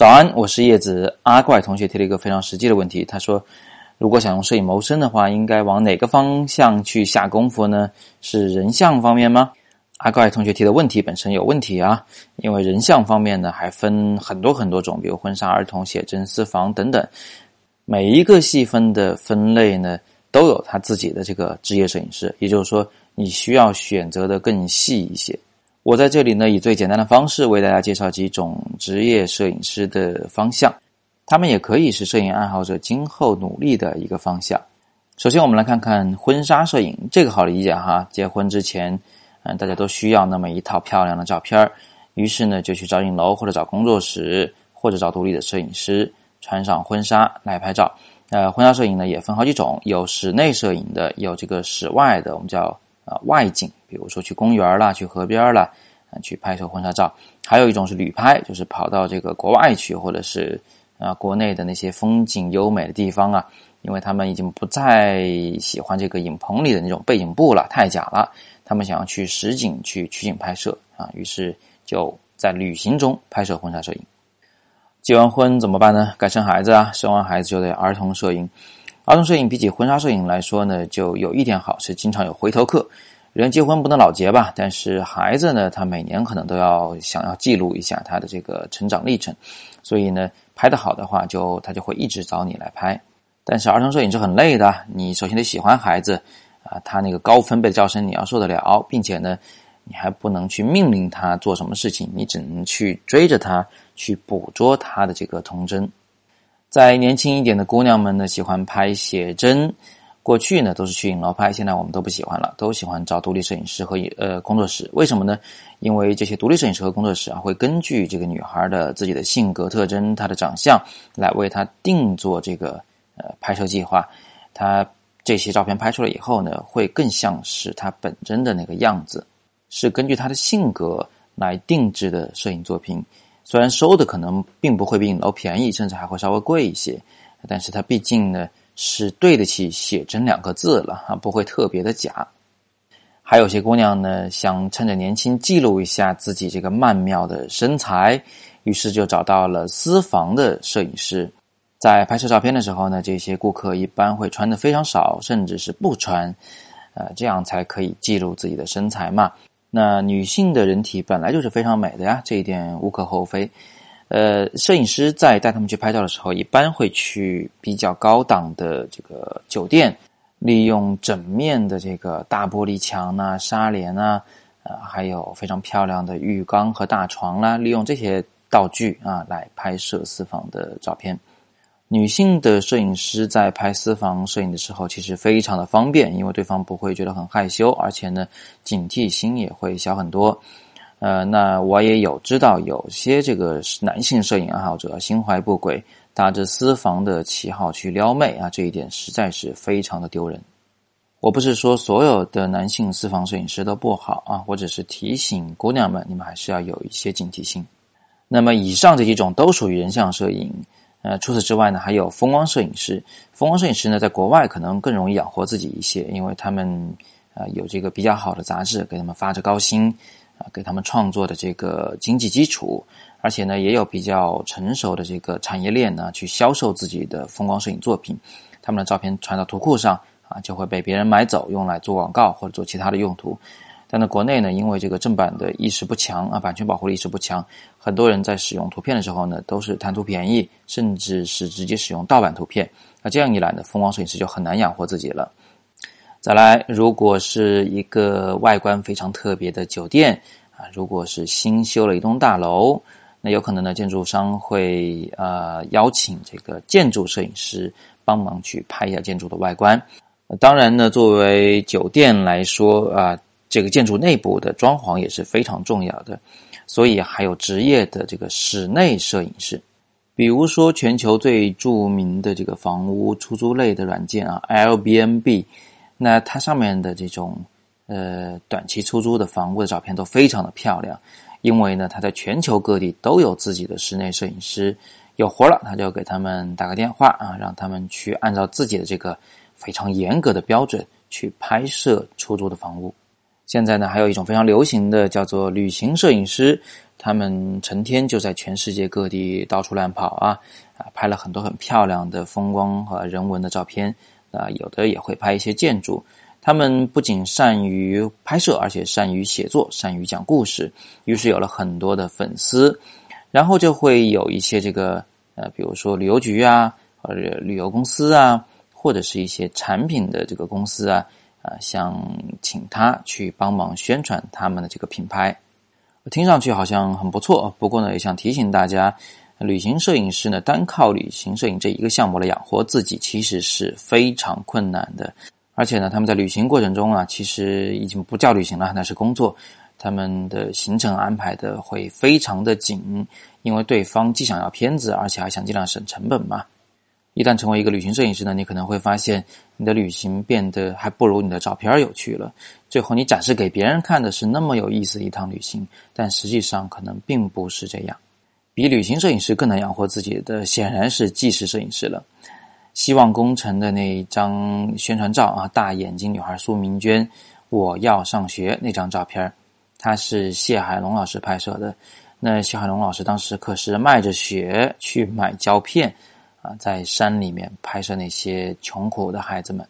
早安，我是叶子。阿怪同学提了一个非常实际的问题，他说：“如果想用摄影谋生的话，应该往哪个方向去下功夫呢？是人像方面吗？”阿怪同学提的问题本身有问题啊，因为人像方面呢还分很多很多种，比如婚纱、儿童、写真、私房等等，每一个细分的分类呢都有他自己的这个职业摄影师，也就是说，你需要选择的更细一些。我在这里呢，以最简单的方式为大家介绍几种职业摄影师的方向，他们也可以是摄影爱好者今后努力的一个方向。首先，我们来看看婚纱摄影，这个好理解哈。结婚之前，嗯，大家都需要那么一套漂亮的照片于是呢，就去找影楼或者找工作室或者找独立的摄影师，穿上婚纱来拍照。呃，婚纱摄影呢也分好几种，有室内摄影的，有这个室外的，我们叫。啊，外景，比如说去公园啦，去河边啦，去拍摄婚纱照。还有一种是旅拍，就是跑到这个国外去，或者是啊，国内的那些风景优美的地方啊，因为他们已经不再喜欢这个影棚里的那种背景布了，太假了。他们想要去实景去取景拍摄啊，于是就在旅行中拍摄婚纱摄影。结完婚怎么办呢？该生孩子啊，生完孩子就得儿童摄影。儿童摄影比起婚纱摄影来说呢，就有一点好，是经常有回头客。人结婚不能老结吧，但是孩子呢，他每年可能都要想要记录一下他的这个成长历程，所以呢，拍的好的话，就他就会一直找你来拍。但是儿童摄影是很累的，你首先得喜欢孩子啊，他那个高分贝的叫声你要受得了，并且呢，你还不能去命令他做什么事情，你只能去追着他去捕捉他的这个童真。在年轻一点的姑娘们呢，喜欢拍写真。过去呢，都是去影楼拍，现在我们都不喜欢了，都喜欢找独立摄影师和呃工作室。为什么呢？因为这些独立摄影师和工作室啊，会根据这个女孩的自己的性格特征、她的长相，来为她定做这个呃拍摄计划。她这些照片拍出来以后呢，会更像是她本真的那个样子，是根据她的性格来定制的摄影作品。虽然收的可能并不会比影楼便宜，甚至还会稍微贵一些，但是它毕竟呢是对得起“写真”两个字了啊，不会特别的假。还有些姑娘呢，想趁着年轻记录一下自己这个曼妙的身材，于是就找到了私房的摄影师。在拍摄照片的时候呢，这些顾客一般会穿的非常少，甚至是不穿，呃，这样才可以记录自己的身材嘛。那女性的人体本来就是非常美的呀，这一点无可厚非。呃，摄影师在带他们去拍照的时候，一般会去比较高档的这个酒店，利用整面的这个大玻璃墙呐、纱帘啊，呃，还有非常漂亮的浴缸和大床啦，利用这些道具啊来拍摄私房的照片。女性的摄影师在拍私房摄影的时候，其实非常的方便，因为对方不会觉得很害羞，而且呢，警惕心也会小很多。呃，那我也有知道有些这个男性摄影爱好者心怀不轨，打着私房的旗号去撩妹啊，这一点实在是非常的丢人。我不是说所有的男性私房摄影师都不好啊，我只是提醒姑娘们，你们还是要有一些警惕性。那么以上这几种都属于人像摄影。呃，除此之外呢，还有风光摄影师。风光摄影师呢，在国外可能更容易养活自己一些，因为他们啊有这个比较好的杂志给他们发着高薪啊，给他们创作的这个经济基础，而且呢，也有比较成熟的这个产业链呢，去销售自己的风光摄影作品。他们的照片传到图库上啊，就会被别人买走，用来做广告或者做其他的用途。但在国内呢，因为这个正版的意识不强啊，版权保护意识不强，很多人在使用图片的时候呢，都是贪图便宜，甚至是直接使用盗版图片。那这样一来呢，风光摄影师就很难养活自己了。再来，如果是一个外观非常特别的酒店啊，如果是新修了一栋大楼，那有可能呢，建筑商会呃邀请这个建筑摄影师帮忙去拍一下建筑的外观。当然呢，作为酒店来说啊。这个建筑内部的装潢也是非常重要的，所以还有职业的这个室内摄影师，比如说全球最著名的这个房屋出租类的软件啊，Airbnb，那它上面的这种呃短期出租的房屋的照片都非常的漂亮，因为呢，它在全球各地都有自己的室内摄影师，有活了他就给他们打个电话啊，让他们去按照自己的这个非常严格的标准去拍摄出租的房屋。现在呢，还有一种非常流行的叫做旅行摄影师，他们成天就在全世界各地到处乱跑啊啊，拍了很多很漂亮的风光和人文的照片啊，有的也会拍一些建筑。他们不仅善于拍摄，而且善于写作，善于讲故事，于是有了很多的粉丝。然后就会有一些这个呃，比如说旅游局啊，或者旅游公司啊，或者是一些产品的这个公司啊，啊，想请他去帮忙宣传他们的这个品牌。听上去好像很不错，不过呢，也想提醒大家，旅行摄影师呢，单靠旅行摄影这一个项目来养活自己，其实是非常困难的。而且呢，他们在旅行过程中啊，其实已经不叫旅行了，那是工作。他们的行程安排的会非常的紧，因为对方既想要片子，而且还想尽量省成本嘛。一旦成为一个旅行摄影师呢，你可能会发现你的旅行变得还不如你的照片有趣了。最后你展示给别人看的是那么有意思的一趟旅行，但实际上可能并不是这样。比旅行摄影师更能养活自己的，显然是纪实摄影师了。希望工程的那一张宣传照啊，大眼睛女孩苏明娟，我要上学那张照片他是谢海龙老师拍摄的，那谢海龙老师当时可是迈着雪去买胶片，啊，在山里面拍摄那些穷苦的孩子们。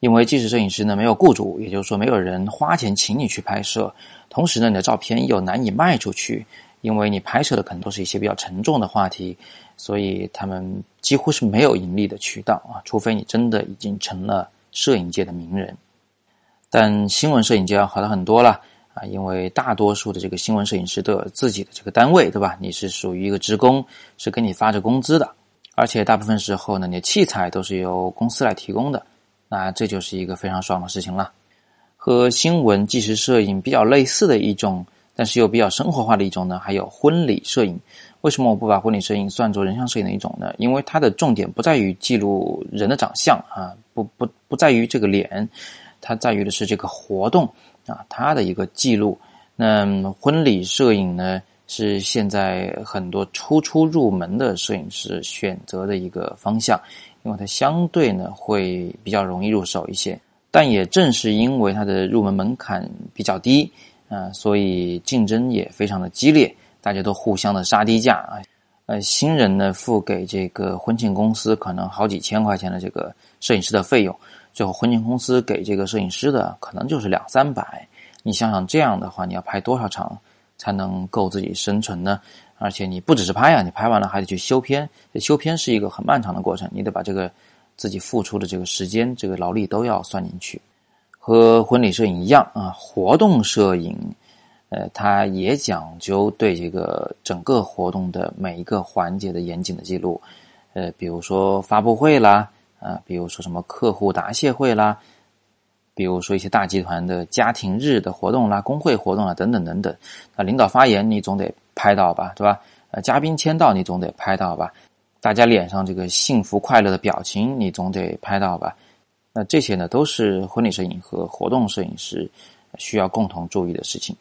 因为纪实摄影师呢没有雇主，也就是说没有人花钱请你去拍摄，同时呢你的照片又难以卖出去，因为你拍摄的可能都是一些比较沉重的话题，所以他们几乎是没有盈利的渠道啊，除非你真的已经成了摄影界的名人。但新闻摄影界要好的很多了。啊，因为大多数的这个新闻摄影师都有自己的这个单位，对吧？你是属于一个职工，是给你发着工资的，而且大部分时候呢，你的器材都是由公司来提供的，那这就是一个非常爽的事情了。和新闻纪实摄影比较类似的一种，但是又比较生活化的一种呢，还有婚礼摄影。为什么我不把婚礼摄影算作人像摄影的一种呢？因为它的重点不在于记录人的长相啊，不不不在于这个脸，它在于的是这个活动。啊，它的一个记录。那婚礼摄影呢，是现在很多初初入门的摄影师选择的一个方向，因为它相对呢会比较容易入手一些。但也正是因为它的入门门槛比较低，啊，所以竞争也非常的激烈，大家都互相的杀低价啊。呃，新人呢付给这个婚庆公司可能好几千块钱的这个摄影师的费用。最后，婚庆公司给这个摄影师的可能就是两三百。你想想，这样的话，你要拍多少场才能够自己生存呢？而且你不只是拍啊，你拍完了还得去修片。这修片是一个很漫长的过程，你得把这个自己付出的这个时间、这个劳力都要算进去。和婚礼摄影一样啊，活动摄影，呃，它也讲究对这个整个活动的每一个环节的严谨的记录。呃，比如说发布会啦。啊，比如说什么客户答谢会啦，比如说一些大集团的家庭日的活动啦、工会活动啊等等等等。那领导发言你总得拍到吧，对吧？呃，嘉宾签到你总得拍到吧？大家脸上这个幸福快乐的表情你总得拍到吧？那这些呢，都是婚礼摄影和活动摄影师需要共同注意的事情。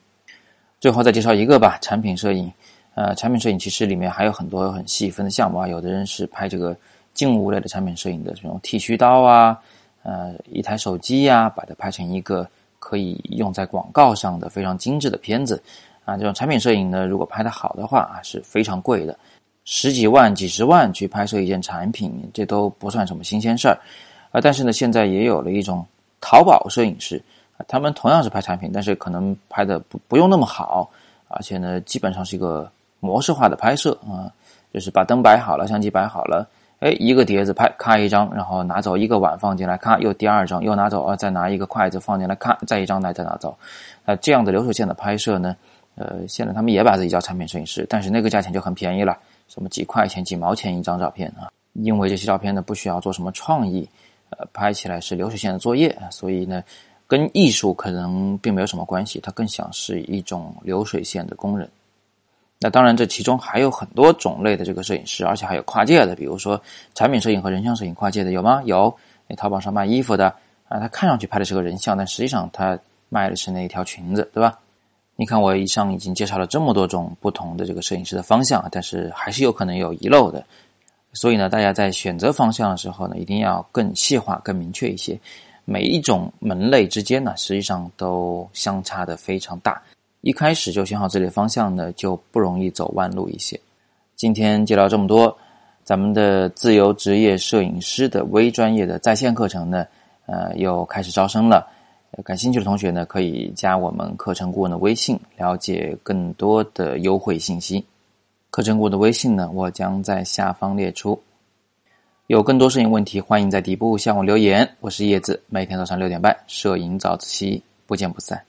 最后再介绍一个吧，产品摄影。呃，产品摄影其实里面还有很多很细分的项目啊，有的人是拍这个。静物类的产品摄影的这种剃须刀啊，呃，一台手机呀，把它拍成一个可以用在广告上的非常精致的片子啊。这种产品摄影呢，如果拍的好的话啊，是非常贵的，十几万、几十万去拍摄一件产品，这都不算什么新鲜事儿啊。但是呢，现在也有了一种淘宝摄影师啊，他们同样是拍产品，但是可能拍的不不用那么好，而且呢，基本上是一个模式化的拍摄啊，就是把灯摆好了，相机摆好了。哎，一个碟子拍，咔一张，然后拿走一个碗放进来，咔又第二张，又拿走啊，再拿一个筷子放进来，咔再一张来再拿走，啊，这样的流水线的拍摄呢，呃，现在他们也把自己叫产品摄影师，但是那个价钱就很便宜了，什么几块钱、几毛钱一张照片啊，因为这些照片呢不需要做什么创意，呃，拍起来是流水线的作业，所以呢，跟艺术可能并没有什么关系，它更像是一种流水线的工人。那当然，这其中还有很多种类的这个摄影师，而且还有跨界的，比如说产品摄影和人像摄影跨界的有吗？有，那淘宝上卖衣服的啊，他看上去拍的是个人像，但实际上他卖的是那一条裙子，对吧？你看我以上已经介绍了这么多种不同的这个摄影师的方向，但是还是有可能有遗漏的，所以呢，大家在选择方向的时候呢，一定要更细化、更明确一些。每一种门类之间呢，实际上都相差的非常大。一开始就选好自己的方向呢，就不容易走弯路一些。今天就聊这么多，咱们的自由职业摄影师的微专业的在线课程呢，呃，又开始招生了。感兴趣的同学呢，可以加我们课程顾问的微信，了解更多的优惠信息。课程我的微信呢，我将在下方列出。有更多摄影问题，欢迎在底部向我留言。我是叶子，每天早上六点半，摄影早自习，不见不散。